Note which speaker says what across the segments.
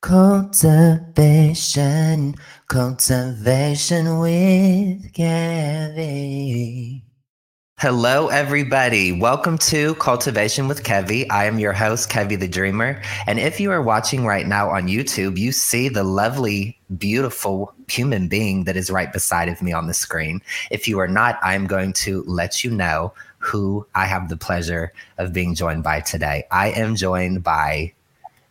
Speaker 1: Kultivation, kultivation with Kevie. Hello, everybody. Welcome to Kultivation with Kevie. I am your host, Kevie the Dreamer. And if you are watching right now on YouTube, you see the lovely, beautiful human being that is right beside of me on the screen. If you are not, I'm going to let you know who I have the pleasure of being joined by today. I am joined by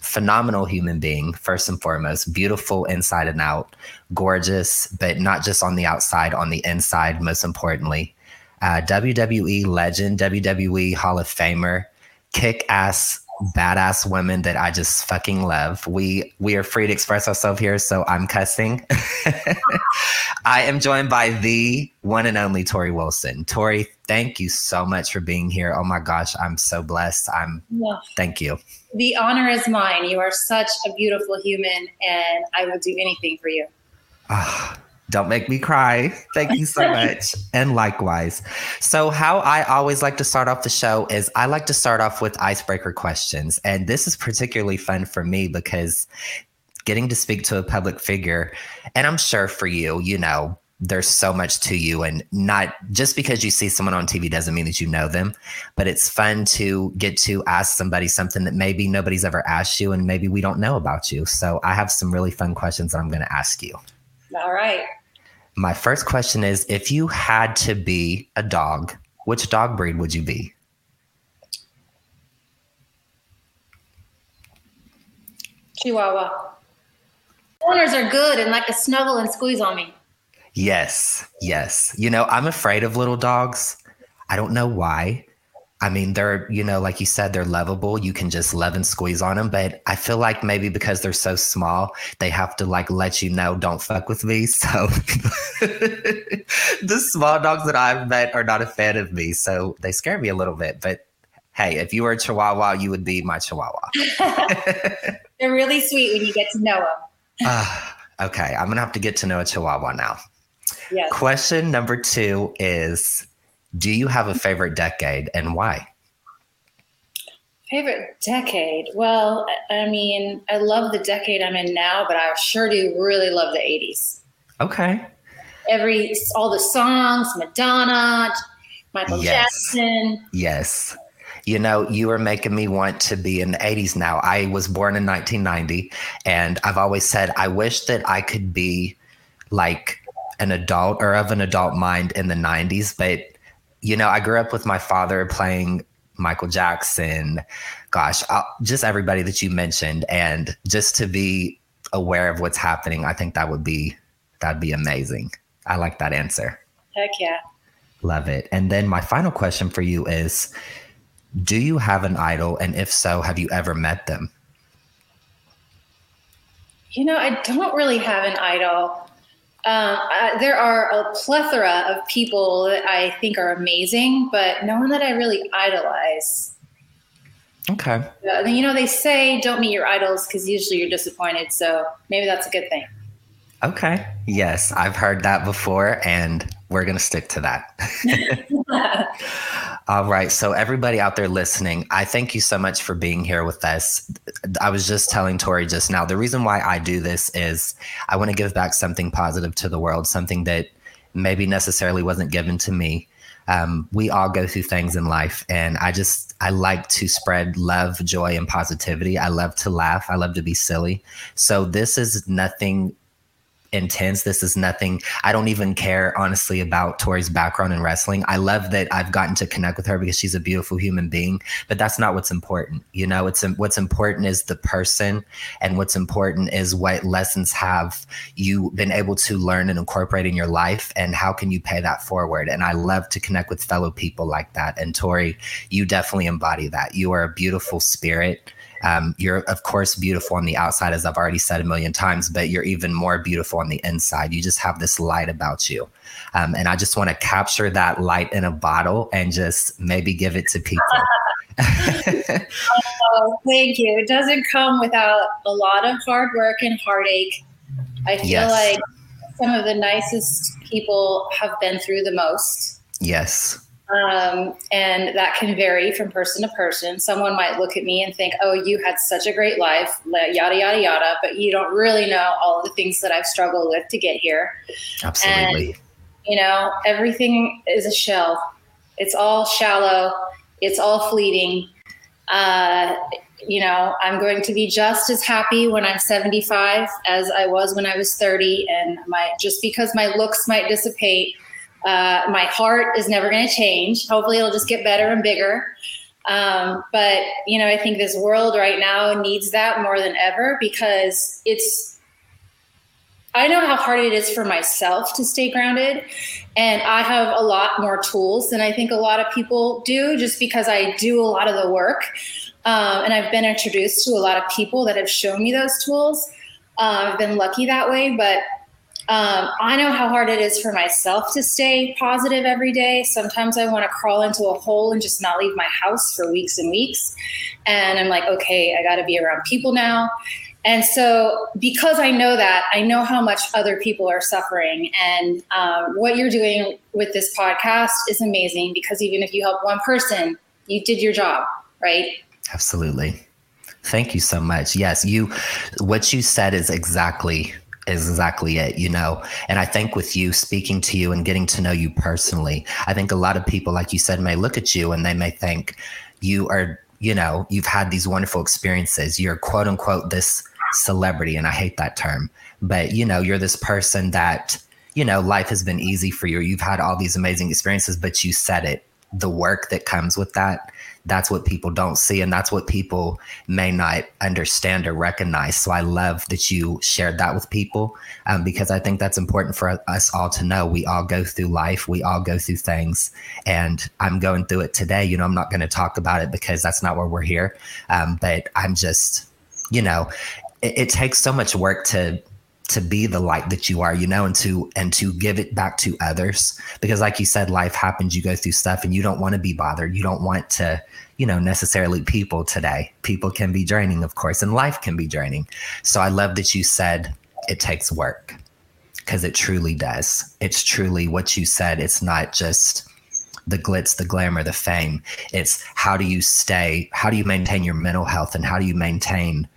Speaker 1: phenomenal human being first and foremost beautiful inside and out gorgeous but not just on the outside on the inside most importantly. Uh, WWE legend, WWE Hall of Famer, kick ass badass women that I just fucking love. We we are free to express ourselves here, so I'm cussing. I am joined by the one and only Torrie Wilson. Torrie, thank you so much for being here. Oh my gosh, I'm so blessed. I'm yeah. thank you.
Speaker 2: The honor is mine. You are such a beautiful human, and I will do anything for you.
Speaker 1: Ah, Don't make me cry. Thank you so much. and likewise. So, how I always like to start off the show is I like to start off with icebreaker questions. And this is particularly fun for me because getting to speak to a public figure, and I'm sure for you, you know, there's so much to you and not just because you see someone on TV doesn't mean that you know them, but it's fun to get to ask somebody something that maybe nobody's ever asked you and maybe we don't know about you. So I have some really fun questions that I'm going to ask you.
Speaker 2: All right.
Speaker 1: My first question is if you had to be a dog, which dog breed would you be?
Speaker 2: Chihuahua. Owners are good and like to snuggle and squeeze on me.
Speaker 1: Yes, yes. You know, I'm afraid of little dogs. I don't know why. I mean, they're, you know, like you said, they're lovable. You can just love and squeeze on them. But I feel like maybe because they're so small, they have to like let you know, don't fuck with me. So the small dogs that I've met are not a fan of me. So they scare me a little bit. But hey, if you were a chihuahua, you would be my chihuahua.
Speaker 2: they're really sweet when you get to know them.
Speaker 1: uh, okay. I'm going to have to get to know a chihuahua now.
Speaker 2: Yes.
Speaker 1: Question number two is do you have a favorite decade and why?
Speaker 2: Favorite decade? Well, I mean, I love the decade I'm in now, but I sure do really love the 80s.
Speaker 1: Okay.
Speaker 2: Every all the songs, Madonna, Michael yes. Jackson.
Speaker 1: Yes. You know, you are making me want to be in the 80s now. I was born in 1990 and I've always said I wish that I could be like an adult or of an adult mind in the 90s, but you know, I grew up with my father playing Michael Jackson, gosh, I'll, uh, just everybody that you mentioned, and just to be aware of what's happening, I think that would be that'd be amazing. I like that answer.
Speaker 2: Heck yeah.
Speaker 1: Love it. And then my final question for you is do you have an idol and if so, have you ever met them?
Speaker 2: You know, I don't really have an idol. Um, uh, there are a plethora of people that I think are amazing, but no one that I really idolize.
Speaker 1: Okay.
Speaker 2: Uh, you know, they say don't meet your idols because usually you're disappointed. So maybe that's a good thing.
Speaker 1: Okay. Yes, I've heard that before, and we're going to stick to that. All right. So, everybody out there listening, I thank you so much for being here with us. I was just telling Torrie just now the reason why I do this is I want to give back something positive to the world, something that maybe necessarily wasn't given to me. Um, we all go through things in life, and I just I like to spread love, joy, and positivity. I love to laugh. I love to be silly. So, this is nothing intense. This is nothing. I don't even care, honestly, about Torrie's background in wrestling. I love that I've gotten to connect with her because she's a beautiful human being, but that's not what's important. You know, it's what's important is the person, and what's important is what lessons have you been able to learn and incorporate in your life, and how can you pay that forward. And I love to connect with fellow people like that. And Torrie, you definitely embody that. You are a beautiful spirit. Um, you're, of course, beautiful on the outside, as I've already said a million times, but you're even more beautiful on the inside. You just have this light about you. Um, and I just want to capture that light in a bottle and just maybe give it to people.
Speaker 2: oh, thank you. It doesn't come without a lot of hard work and heartache. I feel yes. like some of the nicest people have been through the most.
Speaker 1: Yes.
Speaker 2: Um, and that can vary from person to person. Someone might look at me and think, oh, you had such a great life, yada, yada, yada, but you don't really know all the things that I've struggled with to get here.
Speaker 1: Absolutely.
Speaker 2: And, you know, everything is a shell, it's all shallow, it's all fleeting. Uh, you know, I'm going to be just as happy when I'm 75 as I was when I was 30. And my just because my looks might dissipate, uh, my heart is never going to change. Hopefully, it'll just get better and bigger. Um, but you know, I think this world right now needs that more than ever because it's. I know how hard it is for myself to stay grounded, and I have a lot more tools than I think a lot of people do, just because I do a lot of the work. Um, and I've been introduced to a lot of people that have shown me those tools. Uh, I've been lucky that way, but um, I know how hard it is for myself to stay positive every day. Sometimes I want to crawl into a hole and just not leave my house for weeks and weeks. And I'm like, okay, I got to be around people now. And so, because I know that, I know how much other people are suffering. And um, what you're doing with this podcast is amazing because even if you help one person, you did your job, right?
Speaker 1: Absolutely. Thank you so much. Yes, you what you said is exactly is exactly it, you know. And I think with you speaking to you and getting to know you personally, I think a lot of people, like you said, may look at you and they may think you are, you know, you've had these wonderful experiences. You're quote unquote this celebrity, and I hate that term, but you know, you're this person that, you know, life has been easy for you. You've had all these amazing experiences, but you said it. The work that comes with that that's what people don't see and that's what people may not understand or recognize. So i love that you shared that with people um, because i think that's important for us all to know. We all go through life we all go through things and i'm going through it today. You know i'm not going to talk about it because that's not where we're here um, but i'm just you know it, it takes so much work to to be the light that you are you know and to and to give it back to others. Because like you said life happens you go through stuff and you don't want to be bothered. You don't want to you know necessarily people today. People can be draining of course and life can be draining. So i love that you said it takes work because it truly does. It's truly what you said. It's not just the glitz the glamour the fame. It's how do you stay how do you maintain your mental health and how do you maintain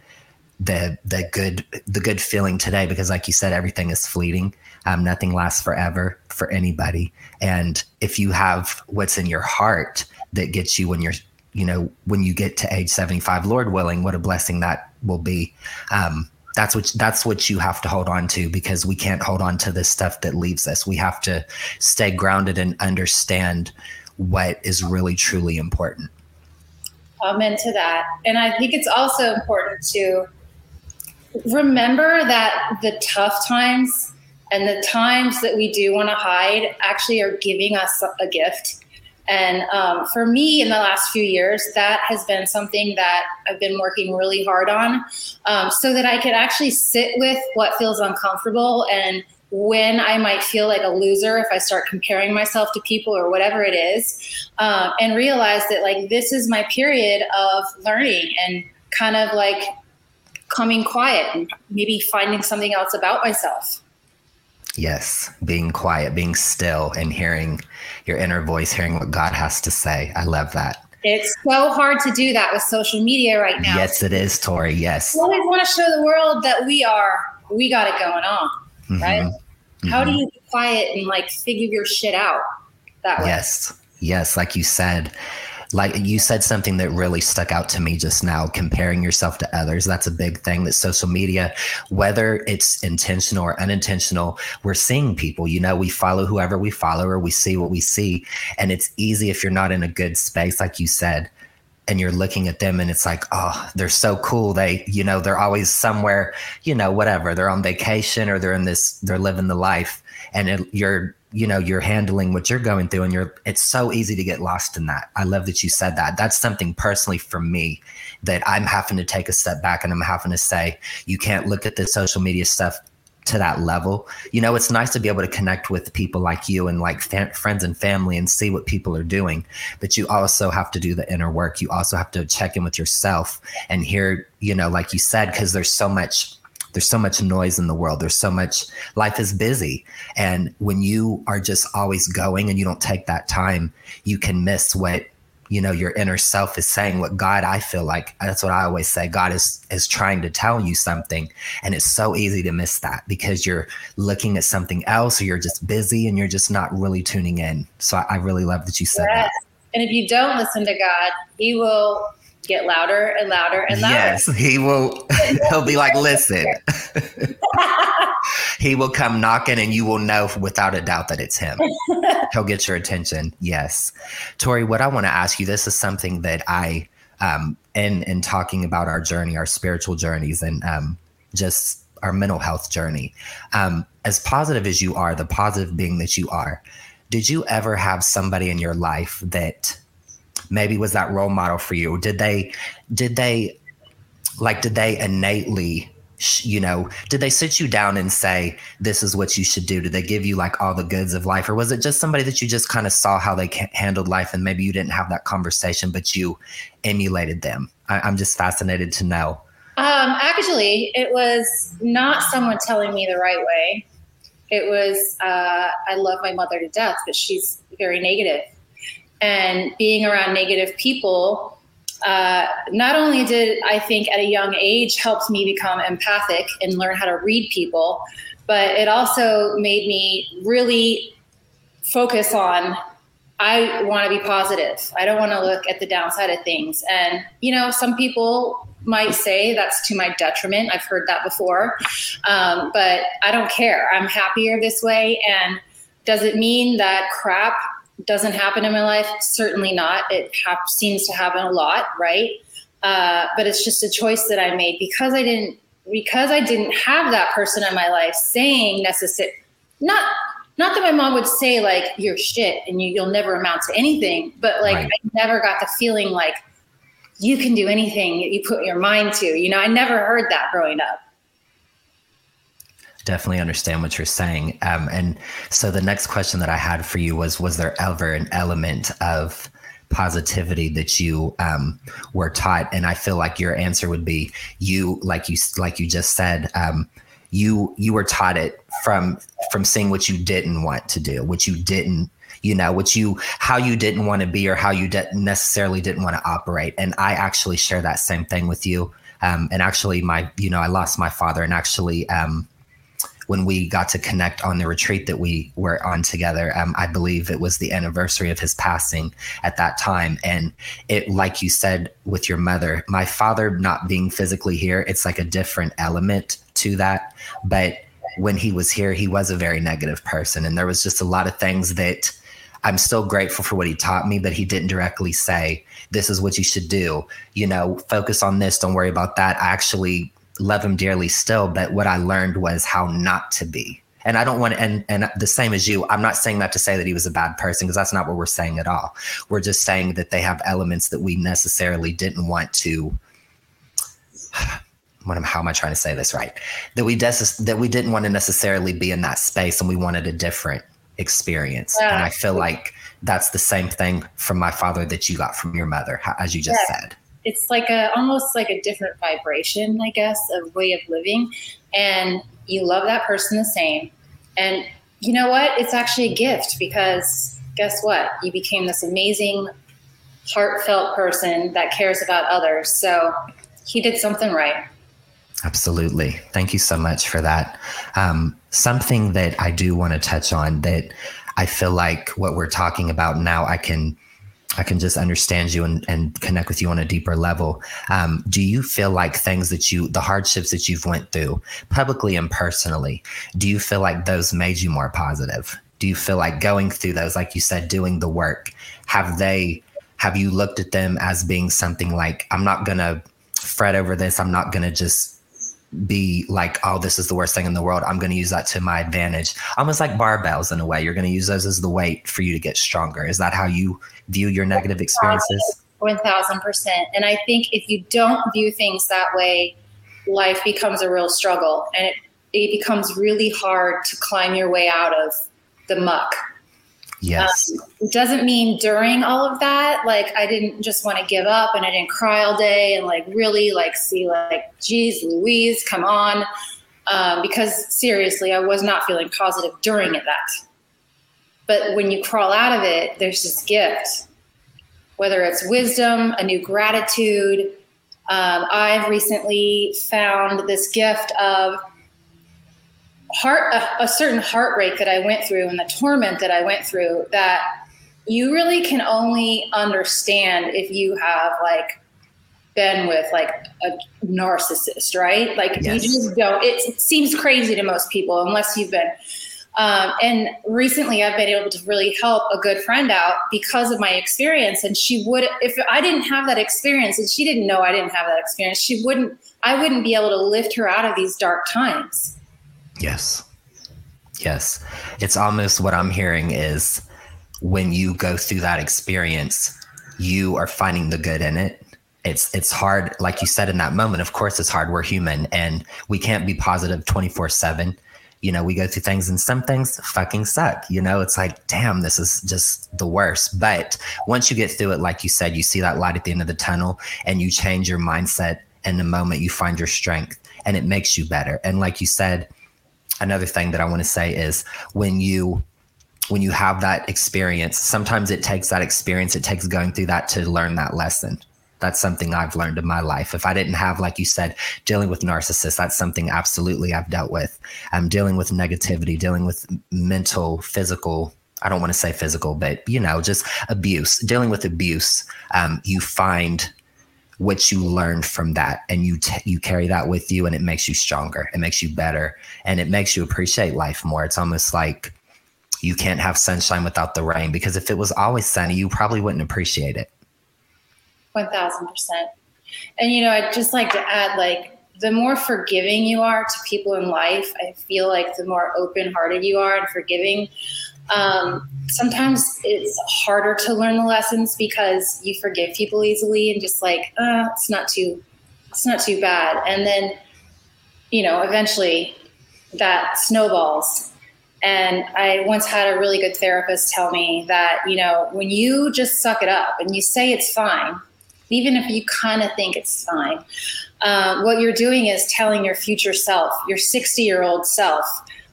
Speaker 1: the the good the good feeling today because like you said everything is fleeting. Um, nothing lasts forever for anybody. And if you have what's in your heart that gets you when you're you know when you get to age 75 lord willing what a blessing that will be. Um, that's what that's what you have to hold on to because we can't hold on to this stuff that leaves us. We have to stay grounded and understand what is really truly important.
Speaker 2: Amen to that. And i think it's also important to remember that the tough times and the times that we do want to hide actually are giving us a gift. And um, for me, in the last few years, that has been something that I've been working really hard on um, so that I could actually sit with what feels uncomfortable and when I might feel like a loser if I start comparing myself to people or whatever it is, um, and realize that like this is my period of learning and kind of like coming quiet and maybe finding something else about myself.
Speaker 1: Yes, being quiet, being still, and hearing your inner voice, hearing what God has to say. I love that.
Speaker 2: It's so hard to do that with social media right now.
Speaker 1: Yes, it is, Torrie. Yes.
Speaker 2: We always want to show the world that we are, we got it going on, mm-hmm. right? Mm-hmm. How do you be quiet and like figure your shit out that way?
Speaker 1: Yes. Yes. Like you said, like you said something that really stuck out to me just now comparing yourself to others. That's a big thing that social media whether it's intentional or unintentional we're seeing people you know we follow whoever we follow or we see what we see. And it's easy if you're not in a good space like you said and you're looking at them and it's like oh they're so cool. They you know they're always somewhere you know whatever. They're on vacation or they're in this they're living the life. And it, you're you know you're handling what you're going through and you're it's so easy to get lost in that. I love that you said that. That's something personally for me that i'm having to take a step back and i'm having to say you can't look at the social media stuff to that level. You know it's nice to be able to connect with people like you and like fa- friends and family and see what people are doing but you also have to do the inner work. You also have to check in with yourself and hear you know like you said because there's so much there's so much noise in the world. There's so much life is busy. And when you are just always going and you don't take that time, you can miss what you know your inner self is saying what god i feel like that's what i always say god is is trying to tell you something and it's so easy to miss that because you're looking at something else or you're just busy and you're just not really tuning in so i, I really love that you said yes. that
Speaker 2: and if you don't listen to god he will get louder and louder and louder.
Speaker 1: Yes, he will. he'll be like, listen. he will come knocking, and you will know without a doubt that it's him. he'll get your attention. Yes, Torrie. What I want to ask you. This is something that I, um, in in talking about our journey, our spiritual journeys, and um, just our mental health journey. Um, as positive as you are, the positive being that you are, did you ever have somebody in your life that maybe was that role model for you? Did they, did they, like, did they innately, you know, did they sit you down and say, this is what you should do? Did they give you like all the goods of life? Or was it just somebody that you just kind of saw how they handled life and maybe you didn't have that conversation, but you emulated them? I, I'm just fascinated to know.
Speaker 2: Um, actually, it was not someone telling me the right way. It was, uh, I love my mother to death, but she's very negative and being around negative people uh, not only did I think at a young age helped me become empathic and learn how to read people, but it also made me really focus on I want to be positive. I don't want to look at the downside of things. And, you know, some people might say that's to my detriment. I've heard that before. Um, but I don't care. I'm happier this way. And does it mean that crap doesn't happen in my life? Certainly not. It ha- seems to happen a lot, right? Uh, but it's just a choice that I made because I didn't because I didn't have that person in my life saying necessary not not that my mom would say like you're shit and you, you'll never amount to anything, but like right. I never got the feeling like you can do anything you put your mind to. You know, I never heard that growing up
Speaker 1: definitely understand what you're saying. Um, and so the next question that I had for you was: Was there ever an element of positivity that you um, were taught? And I feel like your answer would be you, like you like you just said. Um, you you were taught it from from seeing what you didn't want to do, what you didn't you know what you how you didn't want to be or how you de- necessarily didn't want to operate and i actually share that same thing with you um, and actually my you know i lost my father and actually um, when we got to connect on the retreat that we were on together. Um, I believe it was the anniversary of his passing at that time. And it, like you said with your mother, my father not being physically here, it's like a different element to that. But when he was here, he was a very negative person. And there was just a lot of things that I'm still grateful for what he taught me, but he didn't directly say, this is what you should do. You know, focus on this, don't worry about that. I actually love him dearly still, but what I learned was how not to be. And I don't want to, and, and the same as you, I'm not saying that to say that he was a bad person because that's not what we're saying at all. We're just saying that they have elements that we necessarily didn't want to. What am, how am I trying to say this right? That we des- that we didn't want to necessarily be in that space, and we wanted a different experience. Yeah. And I feel like that's the same thing from my father that you got from your mother, as you just yeah. said
Speaker 2: it's like a almost like a different vibration, I guess, of way of living. And you love that person the same. And you know what? It's actually a gift because guess what? You became this amazing, heartfelt person that cares about others. So he did something right.
Speaker 1: Absolutely. Thank you so much for that. Um, something that I do want to touch on that I feel like what we're talking about now, I can I can just understand you and, and connect with you on a deeper level. Um, do you feel like things that you, the hardships that you've went through, publicly and personally, do you feel like those made you more positive? Do you feel like going through those, like you said, doing the work, have they, have you looked at them as being something like, I'm not gonna fret over this. I'm not gonna just be like, oh, this is the worst thing in the world. I'm going to use that to my advantage. Almost like barbells in a way. You're going to use those as the weight for you to get stronger. Is that how you view your negative experiences?
Speaker 2: 1000%. And I think if you don't view things that way, life becomes a real struggle and it, it becomes really hard to climb your way out of the muck.
Speaker 1: Yes.
Speaker 2: Um, it doesn't mean during all of that, like I didn't just want to give up and I didn't cry all day and like really like see like, geez, Louise, come on. um, because seriously, I was not feeling positive during it, that. But when you crawl out of it, there's this gift, whether it's wisdom, a new gratitude. Um, I've recently found this gift of heart, a, a certain heart rate that I went through and the torment that I went through that you really can only understand if you have like been with like a narcissist, right? Like yes. you just don't. It, it, seems crazy to most people unless you've been. Um, and recently, I've been able to really help a good friend out because of my experience. And she would, if I didn't have that experience, and she didn't know I didn't have that experience, she wouldn't. I wouldn't be able to lift her out of these dark times.
Speaker 1: Yes. Yes. It's almost what I'm hearing is when you go through that experience, you are finding the good in it. It's it's hard, like you said in that moment. Of course, it's hard. We're human, and we can't be positive twenty four seven. You know, we go through things, and some things fucking suck. You know, it's like, damn, this is just the worst. But once you get through it, like you said, you see that light at the end of the tunnel, and you change your mindset. In the moment, you find your strength, and it makes you better. And like you said, another thing that I want to say is when you when you have that experience, sometimes it takes that experience, it takes going through that to learn that lesson. That's something I've learned in my life. If I didn't have, like you said, dealing with narcissists, that's something absolutely I've dealt with. I'm dealing with negativity, dealing with mental, physical, I don't want to say physical, but you know, just abuse, dealing with abuse. Um, you find what you learned from that. And you t- you carry that with you and it makes you stronger. It makes you better and it makes you appreciate life more. It's almost like you can't have sunshine without the rain because if it was always sunny you probably wouldn't appreciate it.
Speaker 2: 1000% and you know i'd just like to add like the more forgiving you are to people in life i feel like the more open-hearted you are and forgiving um, sometimes it's harder to learn the lessons because you forgive people easily and just like, uh, it's not too, it's not too bad. And then, you know, eventually that snowballs. And I once had a really good therapist tell me that, you know, when you just suck it up and you say it's fine, even if you kind of think it's fine, uh, what you're doing is telling your future self, your 60 year old self,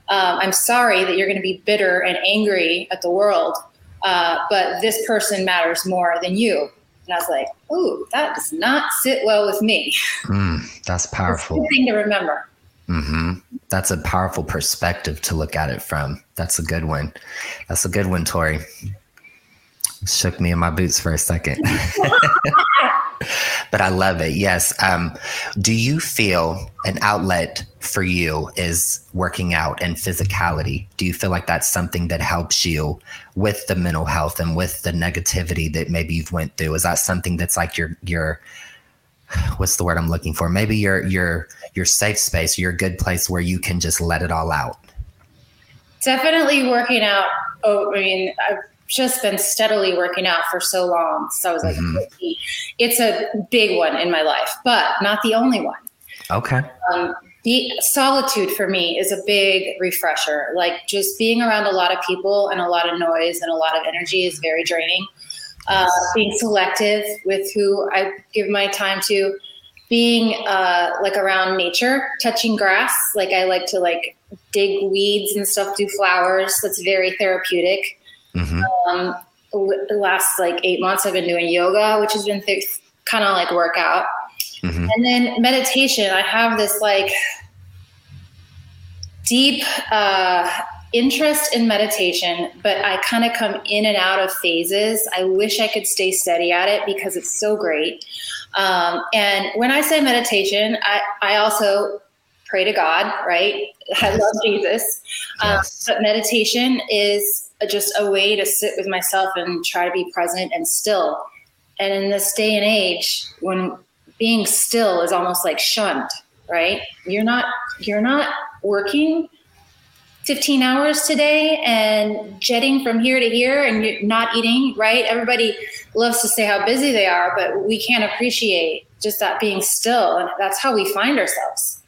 Speaker 2: um, I'm sorry that you're going to be bitter and angry at the world, uh, but this person matters more than you. And I was like, ooh, that does not sit well with me.
Speaker 1: Mm, that's powerful.
Speaker 2: That's thing to remember.
Speaker 1: Mm-hmm. That's a powerful perspective to look at it from. That's a good one. That's a good one, Torrie. Shook me in my boots for a second. but I love it. Yes. Um, do you feel an outlet for you is working out and physicality? Do you feel like that's something that helps you with the mental health and with the negativity that maybe you've went through? Is that something that's like your your what's the word I'm looking for? Maybe your your your safe space, your good place where you can just let it all out.
Speaker 2: Definitely working out. Oh, I mean, I've just been steadily working out for so long. So I was like, mm-hmm. it's a big one in my life, but not the only one.
Speaker 1: Okay. Um,
Speaker 2: the solitude for me is a big refresher. Like just being around a lot of people and a lot of noise and a lot of energy is very draining. Uh, being selective with who I give my time to, being uh, like around nature, touching grass. Like I like to like dig weeds and stuff, do flowers. That's very therapeutic. Mm-hmm. Um, the last like eight months, I've been doing yoga, which has been th- kind of like workout. Mm-hmm. And then meditation. I have this like deep uh, interest in meditation, but I kind of come in and out of phases. I wish I could stay steady at it because it's so great. Um, and when I say meditation, I, I also pray to God, right? I love Jesus. Um, yes. Um, but meditation is just a way to sit with myself and try to be present and still. And in this day and age, when being still is almost like shunned, right? You're not you're not working 15 hours today and jetting from here to here and you're not eating, right? Everybody loves to say how busy they are, but we can't appreciate just that being still. And that's how we find ourselves.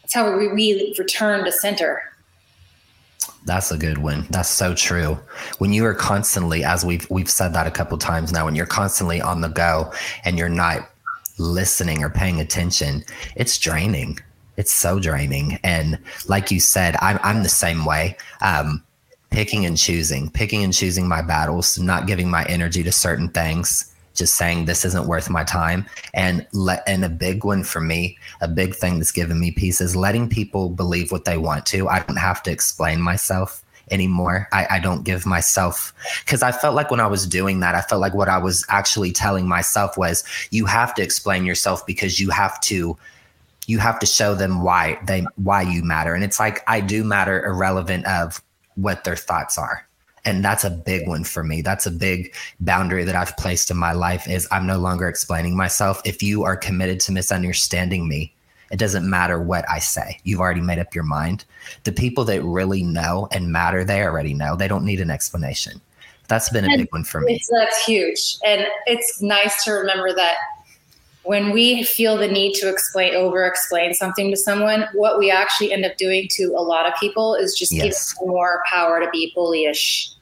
Speaker 2: That's how we, we return to center.
Speaker 1: That's a good one. That's so true. When you are constantly, as we've we've said that a couple times now, when you're constantly on the go and you're not listening or paying attention, it's draining. it's so draining. And like you said, I'm, I'm the same way. Um, picking and choosing, picking and choosing my battles, not giving my energy to certain things, just saying this isn't worth my time. And let and a big one for me, a big thing that's given me peace is letting people believe what they want to. I don't have to explain myself anymore. I, I don't give myself because I felt like when I was doing that, I felt like what I was actually telling myself was you have to explain yourself because you have to you have to show them why they why you matter. And it's like I do matter irrelevant of what their thoughts are and that's a big one for me. That's a big boundary that i've placed in my life is i'm no longer explaining myself. If you are committed to misunderstanding me it doesn't matter what i say. You've already made up your mind. The people that really know and matter they already know. They don't need an explanation. That's been a and big one for me.
Speaker 2: that's huge. And it's nice to remember that when we feel the need to explain over explain something to someone what we actually end up doing to a lot of people is just yes. giving more power to be bullyish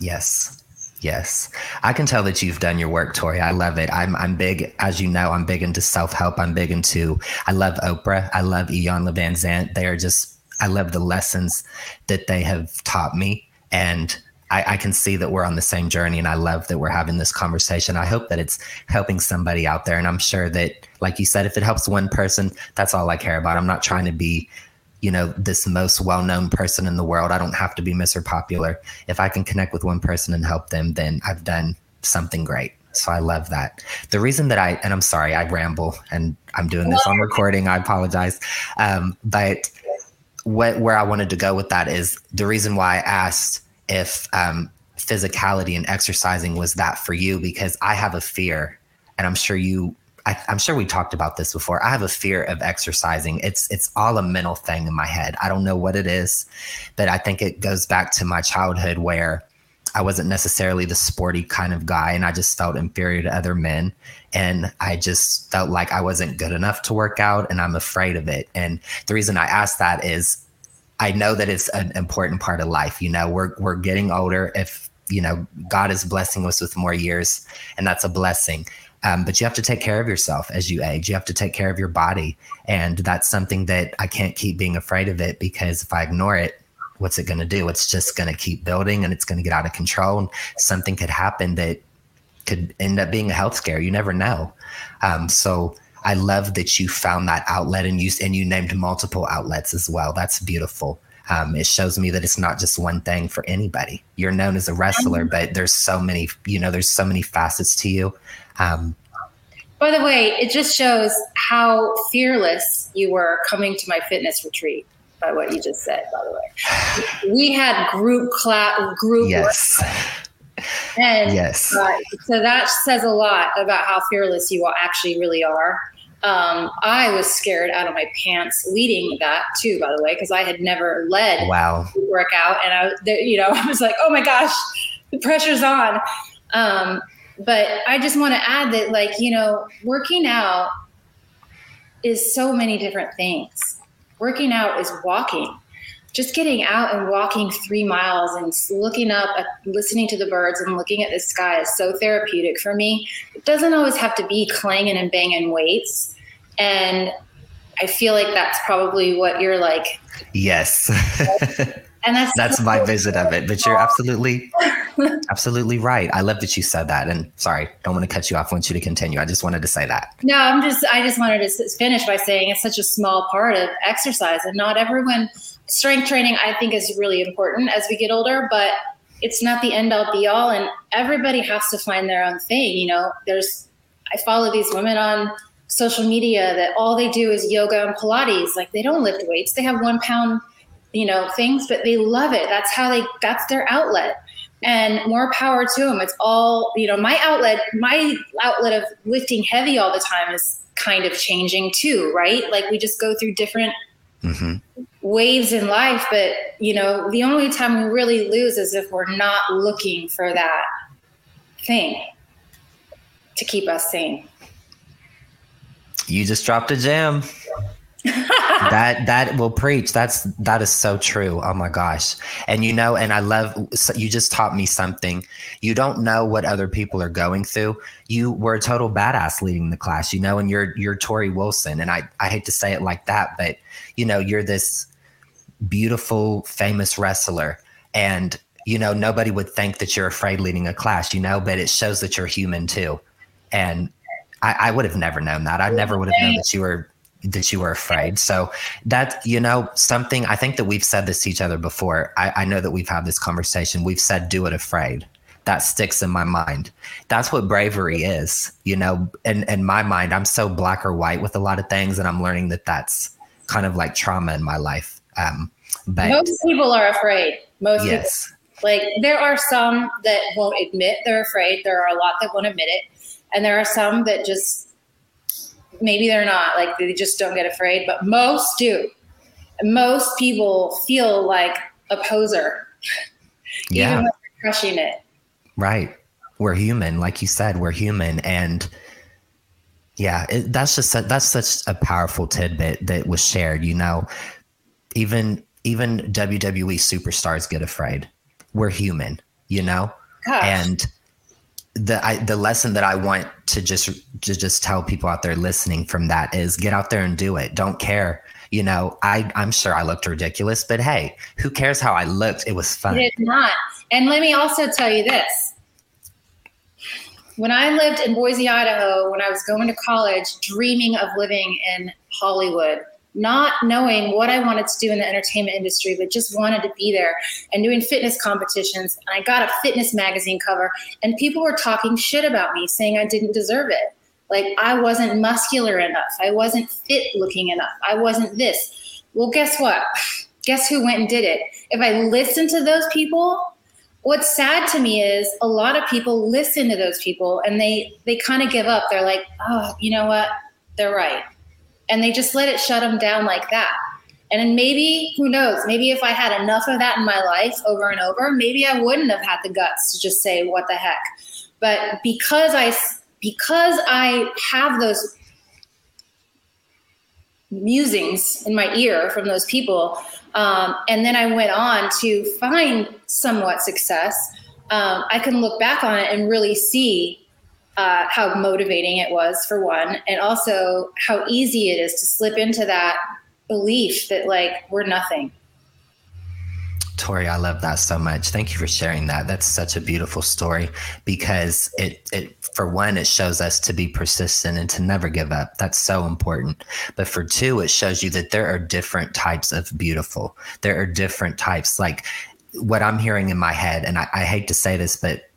Speaker 1: yes. Yes. I can tell that you've done your work torrie. I love it. I'm i'm big as you know i'm big into self-help. I'm big into i love oprah. I love iyanla vanzant they are just i love the lessons that they have taught me. And I, I, can see that we're on the same journey and I love that we're having this conversation. I hope that it's helping somebody out there. And I'm sure that, like you said, if it helps one person, that's all I care about. I'm not trying to be, you know, this most well known person in the world. I don't have to be Mr. Popular. If I can connect with one person and help them, then I've done something great. So I love that. The reason that I, and I'm sorry, I ramble and I'm doing this on recording, I apologize. Um, but what, where I wanted to go with that is the reason why I asked if um, physicality and exercising was that for you because I have a fear, and I'm sure you. I, I'm sure we talked about this before. I have a fear of exercising. It's it's all a mental thing in my head. I don't know what it is, but I think it goes back to my childhood where I wasn't necessarily the sporty kind of guy, and I just felt inferior to other men. And I just felt like I wasn't good enough to work out, and I'm afraid of it. And the reason I asked that is I know that it's an important part of life. You know, we're we're getting older. If you know, God is blessing us with more years, and that's a blessing. Um, but you have to take care of yourself as you age. You have to take care of your body, and that's something that I can't keep being afraid of it because if I ignore it, what's it going to do? It's just going to keep building, and it's going to get out of control. And something could happen that could end up being a health scare. You never know. Um, so I love that you found that outlet and you and you named multiple outlets as well. That's beautiful. Um, it shows me that it's not just one thing for anybody. You're known as a wrestler, mm-hmm. but there's so many, you know, there's so many facets to you. Um,
Speaker 2: by the way, it just shows how fearless you were coming to my fitness retreat by what you just said, by the way. We had group class, group.
Speaker 1: Yes.
Speaker 2: And
Speaker 1: yes.
Speaker 2: Uh, so that says a lot about how fearless you actually really are um, I was scared out of my pants leading that too, by the way, because I had never led
Speaker 1: wow
Speaker 2: workout, and I, you know, I was like, oh my gosh, the pressure's on. Um, but I just want to add that, like, you know, working out is so many different things. Working out is walking. Just getting out and walking three miles and looking up, at, listening to the birds and looking at the sky is so therapeutic for me. It doesn't always have to be clanging and banging weights and I feel like that's probably what you're like.
Speaker 1: Yes.
Speaker 2: and that's
Speaker 1: that's my visit of it. But you're absolutely absolutely right. I love that you said that. And sorry, don't want to cut you off. I want you to continue. I just wanted to say that.
Speaker 2: No, I'm just I just wanted to finish by saying it's such a small part of exercise and not everyone strength training I think is really important as we get older, but it's not the end all be all and everybody has to find their own thing, you know. There's I follow these women on social media that all they do is yoga and Pilates. Like they don't lift weights. They have one pound, you know, things, but they love it. That's how they, that's their outlet. And more power to them. It's all, you know, my outlet, my outlet of lifting heavy all the time is kind of changing too, right? Like we just go through different mm-hmm. waves in life. But, you know, the only time we really lose is if we're not looking for that thing to keep us sane.
Speaker 1: You just dropped a gem. that that will preach. That's that is so true. Oh my gosh. And you know and i love you just taught me something. You don't know what other people are going through. You were a total badass leading the class you know and you're you're torrie wilson. And i i hate to say it like that but you know you're this beautiful famous wrestler. And you know nobody would think that you're afraid leading a class you know but it shows that you're human too. And I, I would have never known that. I never would have known that you were that you were afraid. So that, you know, something I think that we've said this to each other before. I, I know that we've had this conversation. We've said, do it afraid. That sticks in my mind. That's what bravery is, you know, in, in my mind, I'm so black or white with a lot of things. And I'm learning that that's kind of like trauma in my life. Um,
Speaker 2: but most people are afraid. Most yes. People. Like there are some that won't admit they're afraid. There are a lot that won't admit it. And there are some that just maybe they're not like they just don't get afraid, but most do. Most people feel like a poser,
Speaker 1: yeah. even when
Speaker 2: they're crushing it.
Speaker 1: Right. We're human, like you said. We're human, and yeah, it, that's just a, that's such a powerful tidbit that was shared. You know, even even WWE superstars get afraid. We're human, you know, Gosh. and the I, the lesson that I want to just to just tell people out there listening from that is get out there and do it. Don't care. You know, I I'm sure I looked ridiculous, but hey, who cares how I looked? It was fun.
Speaker 2: Did not. And let me also tell you this. When I lived in Boise, Idaho, when I was going to college, dreaming of living in Hollywood, not knowing what I wanted to do in the entertainment industry, but just wanted to be there and doing fitness competitions. And I got a fitness magazine cover, and people were talking shit about me, saying I didn't deserve it. Like I wasn't muscular enough, I wasn't fit looking enough, I wasn't this. Well, guess what? Guess who went and did it? If I listened to those people, what's sad to me is a lot of people listen to those people and they they kind of give up. They're like, oh, you know what? They're right and they just let it shut them down like that. And then maybe, who knows, maybe if I had enough of that in my life over and over, maybe I wouldn't have had the guts to just say, what the heck. But because I, because I have those musings in my ear from those people, um, and then I went on to find somewhat success, um, I can look back on it and really see uh, how motivating it was for one, and also how easy it is to slip into that belief that like we're nothing.
Speaker 1: Torrie, I love that so much. Thank you for sharing that. That's such a beautiful story because it, it, for one, it shows us to be persistent and to never give up. That's so important. But for two, it shows you that there are different types of beautiful. There are different types. Like what I'm hearing in my head, and I, I hate to say this, but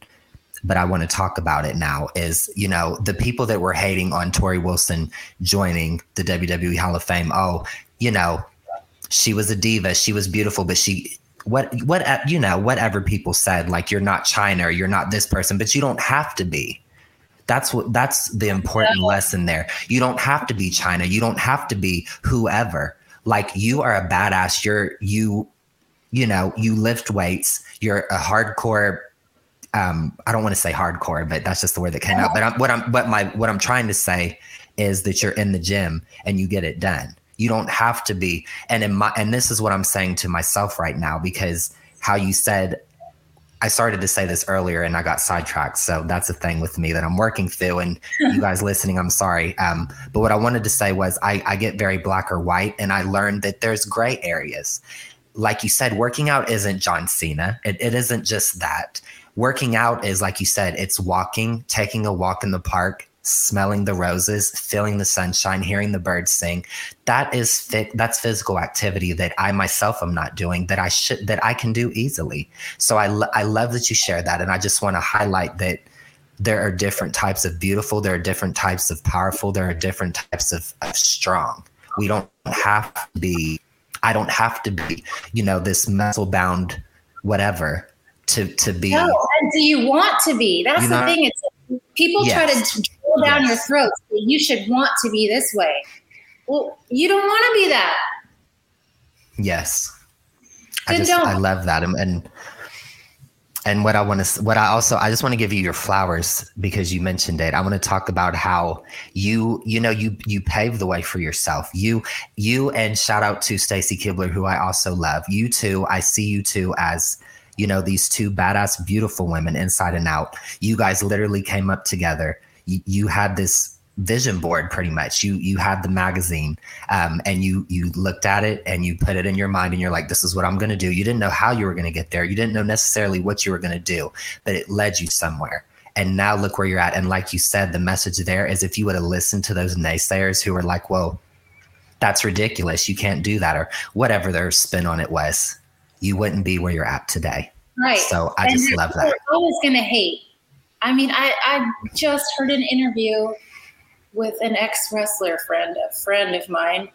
Speaker 1: but I want to talk about it now is, you know, the people that were hating on Torrie Wilson joining the WWE Hall of Fame. Oh, you know, she was a diva. She was beautiful, but she, what, what, you know, whatever people said, like you're not Chyna or you're not this person, but you don't have to be. That's what, that's the important lesson there. You don't have to be Chyna, You don't have to be whoever. Like you are a badass. You're, you, you know, you lift weights. You're a hardcore um, I don't want to say hardcore, but that's just the word that came out. But I'm, what I'm, what my, what I'm trying to say is that you're in the gym and you get it done. You don't have to be. And in my, and this is what I'm saying to myself right now because how you said, I started to say this earlier and I got sidetracked. So that's a thing with me that I'm working through. And you guys listening, I'm sorry. Um, but what I wanted to say was I, I get very black or white and I learned that there's gray areas. Like you said, working out isn't John Cena. It, it isn't just that working out is like you said, it's walking, taking a walk in the park, smelling the roses, feeling the sunshine, hearing the birds sing. That is fit. That's physical activity that I myself am not doing that I should that I can do easily. So I I love that you share that, and I just want to highlight that there are different types of beautiful, there are different types of powerful, there are different types of, of strong. We don't have to be. I don't have to be, you know, this muscle bound whatever to to be.
Speaker 2: No, and do you want to be? That's the thing. It's people yes. try to drill down yes. your throat. You should want to be this way. Well, you don't want to be that.
Speaker 1: Yes. Then I just don't. I love that, and and what I want to, what I also, I just want to give you your flowers because you mentioned it. I want to talk about how you, you know, you you paved the way for yourself. You, you, and shout out to Stacy Keibler, who I also love. You too. I see you too as, you know, these two badass, beautiful women, inside and out. You guys literally came up together. You, you had this vision board pretty much. You you had the magazine um, and you you looked at it and you put it in your mind and you're like this is what i'm going to do. You didn't know how you were going to get there. You didn't know necessarily what you were going to do but it led you somewhere. And now look where you're at. And like you said the message there is if you would have listened to those naysayers who were like well that's ridiculous. You can't do that or whatever their spin on it was you wouldn't be where you're at today
Speaker 2: right
Speaker 1: so i and just love that
Speaker 2: always going to hate i mean i i just heard an interview with an ex wrestler friend, a friend of mine,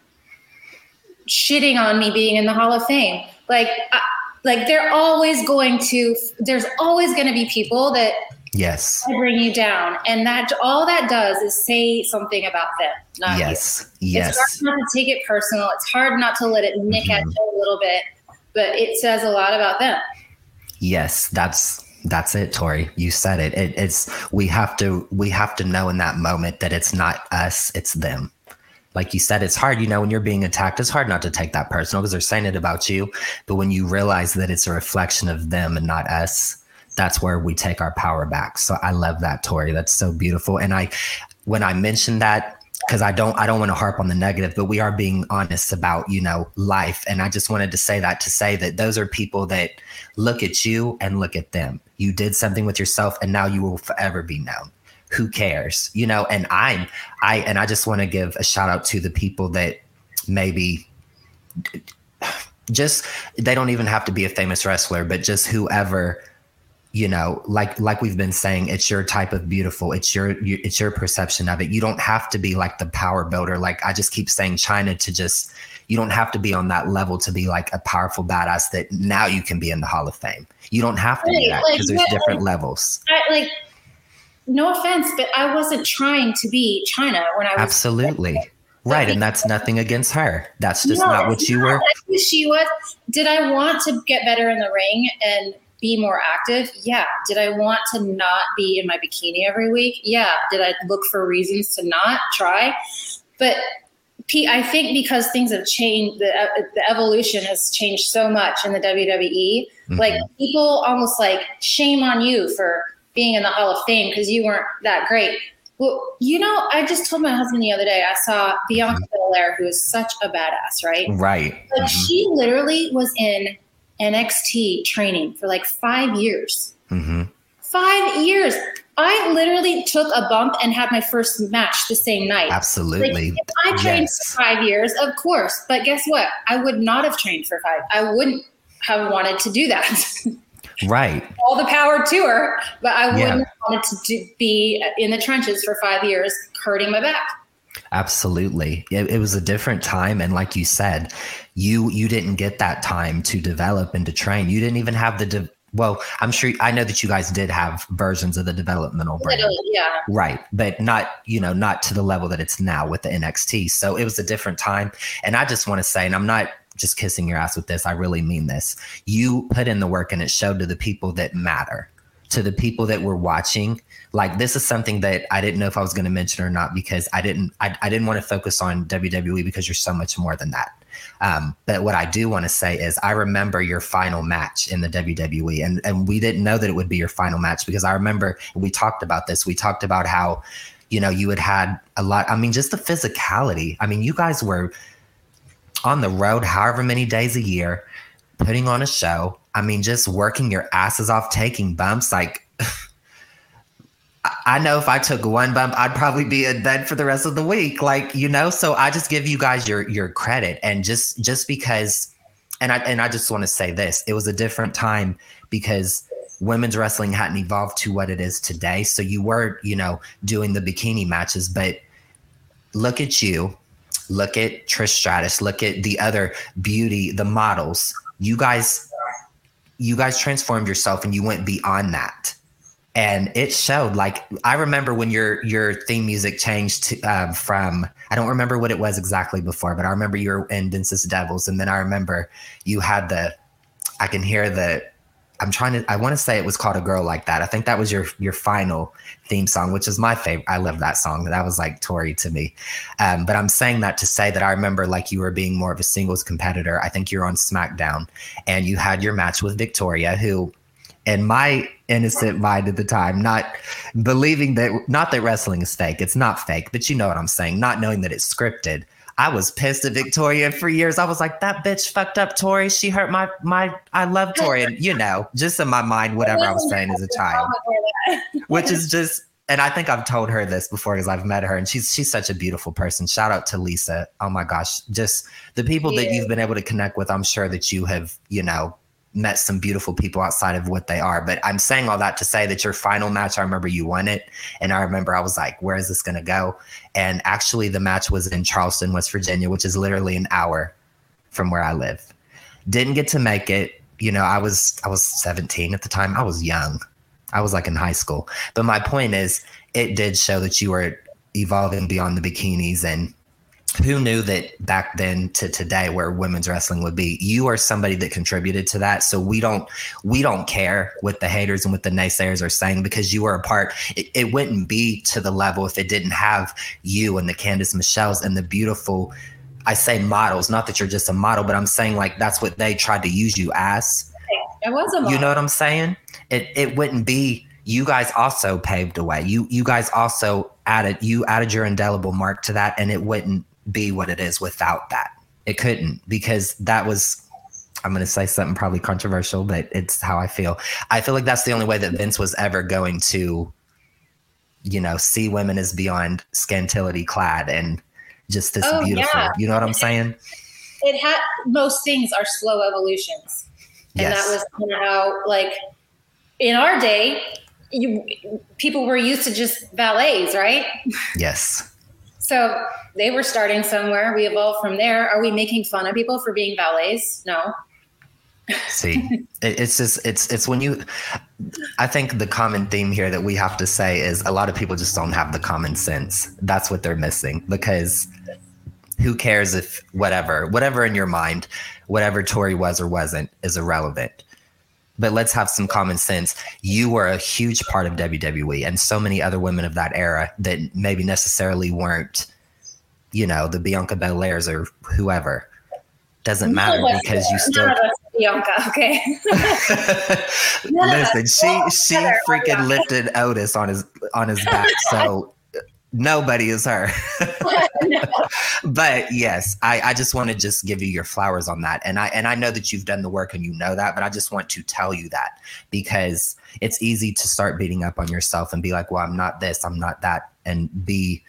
Speaker 2: shitting on me being in the Hall of Fame. Like, I, like they're always going to. There's always going to be people that
Speaker 1: yes
Speaker 2: bring you down, and that all that does is say something about them. Not
Speaker 1: yes,
Speaker 2: you.
Speaker 1: yes.
Speaker 2: It's hard not to take it personal. It's hard not to let it nick mm-hmm. at you a little bit, but it says a lot about them.
Speaker 1: Yes, that's that's it, Torrie. You said it. it. It's we have to we have to know in that moment that it's not us, it's them. Like you said, it's hard, you know, when you're being attacked, it's hard not to take that personal because they're saying it about you. But when you realize that it's a reflection of them and not us, that's where we take our power back. So I love that, Torrie. That's so beautiful. And I when I mentioned that, because I don't I don't want to harp on the negative, but we are being honest about, you know, life. And I just wanted to say that to say that those are people that look at you and look at them. You did something with yourself and now you will forever be known. Who cares? You know, and I'm I and I just want to give a shout out to the people that maybe just they don't even have to be a famous wrestler, but just whoever you know like like we've been saying it's your type of beautiful it's your, it's your perception of it you don't have to be like the power builder like i just keep saying chyna to just you don't have to be on that level to be like a powerful badass that now you can be in the hall of fame you don't have to right, do that because like, there's different like, levels
Speaker 2: I, like no offense but i wasn't trying to be chyna when i was
Speaker 1: absolutely Right, and that's nothing against her. That's just no, not what you were.
Speaker 2: She was. Did I want to get better in the ring and be more active? Yeah. Did I want to not be in my bikini every week? Yeah. Did I look for reasons to not try? But I think because things have changed, the, uh, the evolution has changed so much in the WWE. Mm-hmm. Like people almost like shame on you for being in the Hall of Fame because you weren't that great. Well, you know, I just told my husband the other day, I saw Bianca. Belair, who is such a badass, right?
Speaker 1: Right.
Speaker 2: But mm-hmm. she literally was in NXT training for like five years. Mm-hmm. Five years. I literally took a bump and had my first match the same night.
Speaker 1: Absolutely.
Speaker 2: Like, if I trained yes. for five years, of course. But guess what? I would not have trained for five. I wouldn't have wanted to do that.
Speaker 1: right.
Speaker 2: All the power to her, but I wouldn't yeah. have wanted to do, be in the trenches for five years, hurting my back.
Speaker 1: Absolutely. It, it, was a different time. And like you said, you you didn't get that time to develop and to train. You didn't even have the de- well, I'm sure I know that you guys did have versions of the developmental brand.
Speaker 2: yeah.
Speaker 1: Right. But not, you know, not to the level that it's now with the NXT. So it was a different time. And I just want to say, and I'm not just kissing your ass with this, I really mean this. You put in the work and it showed to the people that matter to the people that were watching like this is something that i didn't know if i was going to mention or not because i didn't I, I didn't want to focus on wwe because you're so much more than that um, but what i do want to say is i remember your final match in the wwe and, and we didn't know that it would be your final match because i remember we talked about this we talked about how you know you had had a lot i mean just the physicality i mean you guys were on the road however many days a year putting on a show I mean, just working your asses off, taking bumps. Like, I know if I took one bump, I'd probably be in bed for the rest of the week. Like, you know, so I just give you guys your your credit, and just just because, and I and I just want to say this: it was a different time because women's wrestling hadn't evolved to what it is today. So you were, you know, doing the bikini matches, but look at you, look at Trish Stratus, look at the other beauty, the models. You guys you guys transformed yourself and you went beyond that and it showed like i remember when your your theme music changed to, um, from i don't remember what it was exactly before but i remember you were in Densest Devils and then i remember you had the i can hear the I'm trying to I want to say it was called a girl like that. I think that was your your final theme song, which is my favorite. I love that song. That was like Torrie to me. Um, but I'm saying that to say that I remember like you were being more of a singles competitor. I think you're on SmackDown and you had your match with Victoria, who in my innocent mind at the time, not believing that not that wrestling is fake. It's not fake, but you know what I'm saying, not knowing that it's scripted. I was pissed at Victoria for years. I was like, that bitch fucked up Torrie. She hurt my my I love Torrie. And you know, just in my mind, whatever I was saying as a child. Which is just and I think I've told her this before because I've met her and she's she's such a beautiful person. Shout out to Lisa. Oh my gosh. Just the people that you've been able to connect with, I'm sure that you have, you know, met some beautiful people outside of what they are. But I'm saying all that to say that your final match, I remember you won it. And I remember I was like, where is this going to go? And actually, the match was in Charleston, West Virginia, which is literally an hour from where I live. Didn't get to make it. You know, I was I was 17 at the time. I was young. I was like in high school. But my point is, it did show that you were evolving beyond the bikinis and who knew that back then to today where women's wrestling would be? You are somebody that contributed to that. So we don't we don't care what the haters and what the naysayers are saying because you are a part. It, it wouldn't be to the level if it didn't have you and the candice michelles and the beautiful i say models not that you're just a model but i'm saying like that's what they tried to use you as.
Speaker 2: I was a model.
Speaker 1: you know what i'm saying? It it wouldn't be you guys also paved a way. You you guys also added you added your indelible mark to that and it wouldn't be what it is without that. It couldn't because that was I'm going to say something probably controversial, but it's how I feel. I feel like that's the only way that Vince was ever going to, you know, see women as beyond scantility clad and just this oh, beautiful. Yeah. You know what I'm saying?
Speaker 2: It had most things are slow evolutions, and yes. that was how, like, in our day, you people were used to just valets, right?
Speaker 1: Yes.
Speaker 2: So they were starting somewhere. We evolved from there. Are we making fun of people for being valets? No.
Speaker 1: See, it's just it's it's when you. I think the common theme here that we have to say is a lot of people just don't have the common sense. That's what they're missing because who cares if whatever whatever in your mind, whatever Torrie was or wasn't is irrelevant but let's have some common sense. You were a huge part of WWE and so many other women of that era that maybe necessarily weren't, you know, the Bianca Belairs or whoever. Doesn't matter because you still
Speaker 2: Bianca, okay.
Speaker 1: Listen, she she freaking lifted Otis on his on his back. So nobody is her. but yes, I, I just want to just give you your flowers on that. And I and I know that you've done the work and you know that, but I just want to tell you that because it's easy to start beating up on yourself and be like, well, I'm not this, I'm not that, and be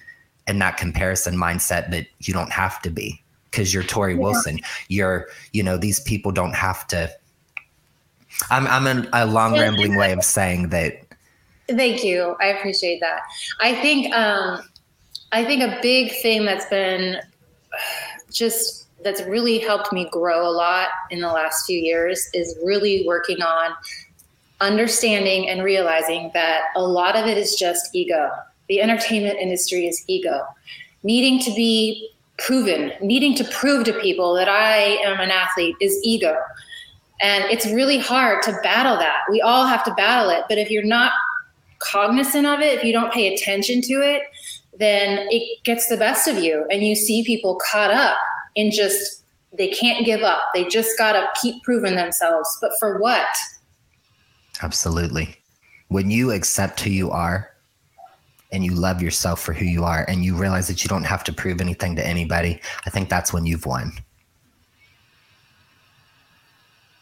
Speaker 1: in that comparison mindset that you don't have to be because you're Torrie yeah. Wilson. You're, you know, these people don't have to. I'm I'm in a long rambling way of saying that
Speaker 2: Thank you. I appreciate that. I think um, I think a big thing that's been just that's really helped me grow a lot in the last few years is really working on understanding and realizing that a lot of it is just ego. The entertainment industry is ego. Needing to be proven, needing to prove to people that I am an athlete is ego. And it's really hard to battle that. We all have to battle it. But if you're not cognizant of it, if you don't pay attention to it, then it gets the best of you. And you see people caught up in just, they can't give up. They just got to keep proving themselves. But for what?
Speaker 1: Absolutely. When you accept who you are and you love yourself for who you are and you realize that you don't have to prove anything to anybody, I think that's when you've won.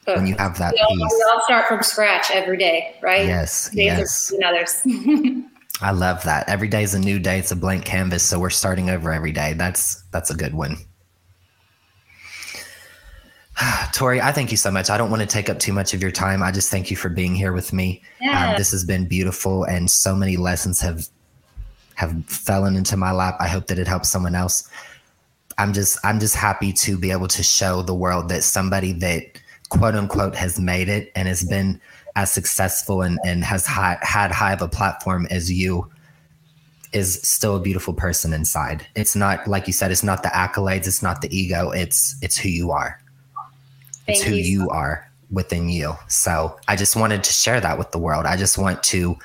Speaker 1: But when you have that
Speaker 2: we all. We all start from scratch every day, right?
Speaker 1: Yes. Days yes. others. I love that. Every day is a new day. It's a blank canvas. So we're starting over every day. That's that's a good one. Torrie, I thank you so much. I don't want to take up too much of your time. I just thank you for being here with me. Yeah. Um, this has been beautiful, and so many lessons have have fallen into my lap. I hope that it helps someone else. I'm just I'm just happy to be able to show the world that somebody that quote unquote has made it and has been as successful and, and has high, had high of a platform as you is still a beautiful person inside. It's not like you said, it's not the accolades, it's not the ego, it's it's who you are. Thank it's who you, you are. within you. So I just wanted to share that with the world. I just want to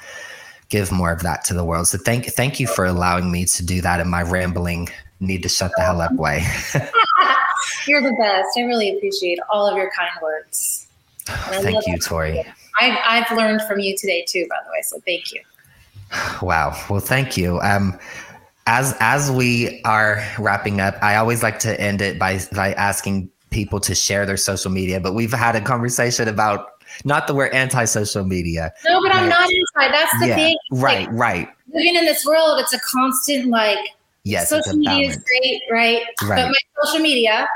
Speaker 1: give more of that to the world. So thank thank you for allowing me to do that in my rambling need to shut the hell up way.
Speaker 2: You're the best. I really appreciate all of your kind words.
Speaker 1: Thank you, Torrie.
Speaker 2: I've, I've learned from you today too, by the way. So thank you.
Speaker 1: Wow. Well, thank you. Um, as as we are wrapping up, I always like to end it by by asking people to share their social media. But we've had a conversation about not that we're anti-social media.
Speaker 2: No, but I'm not anti. That's the
Speaker 1: yeah,
Speaker 2: thing.
Speaker 1: Right,
Speaker 2: Like,
Speaker 1: right.
Speaker 2: living in this world, it's a constant like
Speaker 1: Yes,
Speaker 2: social media is great, right?
Speaker 1: Right.
Speaker 2: But my social media,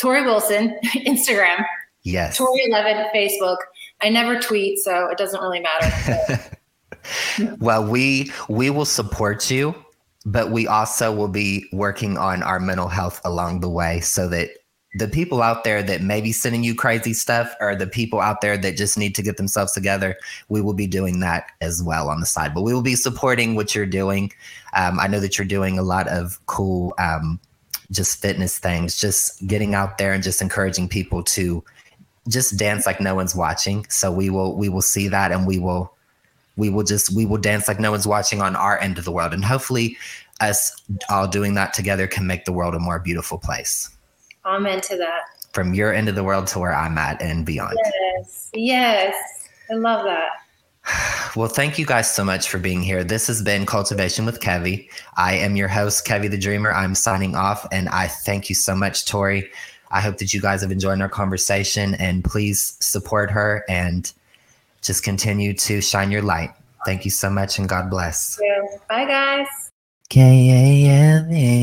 Speaker 2: Torrie Wilson, Instagram,
Speaker 1: Yes.
Speaker 2: Torrie Eleven, Facebook. I never tweet, so it doesn't really matter.
Speaker 1: well, we we will support you, but we also will be working on our mental health along the way so that the people out there that may be sending you crazy stuff or the people out there that just need to get themselves together, we will be doing that as well on the side. But we will be supporting what you're doing. Um, I know that you're doing a lot of cool um, just fitness things, just getting out there and just encouraging people to just dance like no one's watching. So we will we will see that and we will we will just we will dance like no one's watching on our end of the world and hopefully us all doing that together can make the world a more beautiful place
Speaker 2: Amen to that.
Speaker 1: from your end of the world to where i'm at and beyond
Speaker 2: Yes, yes, I love that.
Speaker 1: well thank you guys so much for being here. This has been kultivation with kevie i am your host kevie the dreamer. I'm signing off and i thank you so much torrie. I hope that you guys have enjoyed our conversation and please support her and just continue to shine your light. Thank you so much and god bless.
Speaker 2: Bye, guys.
Speaker 1: K-A-M-A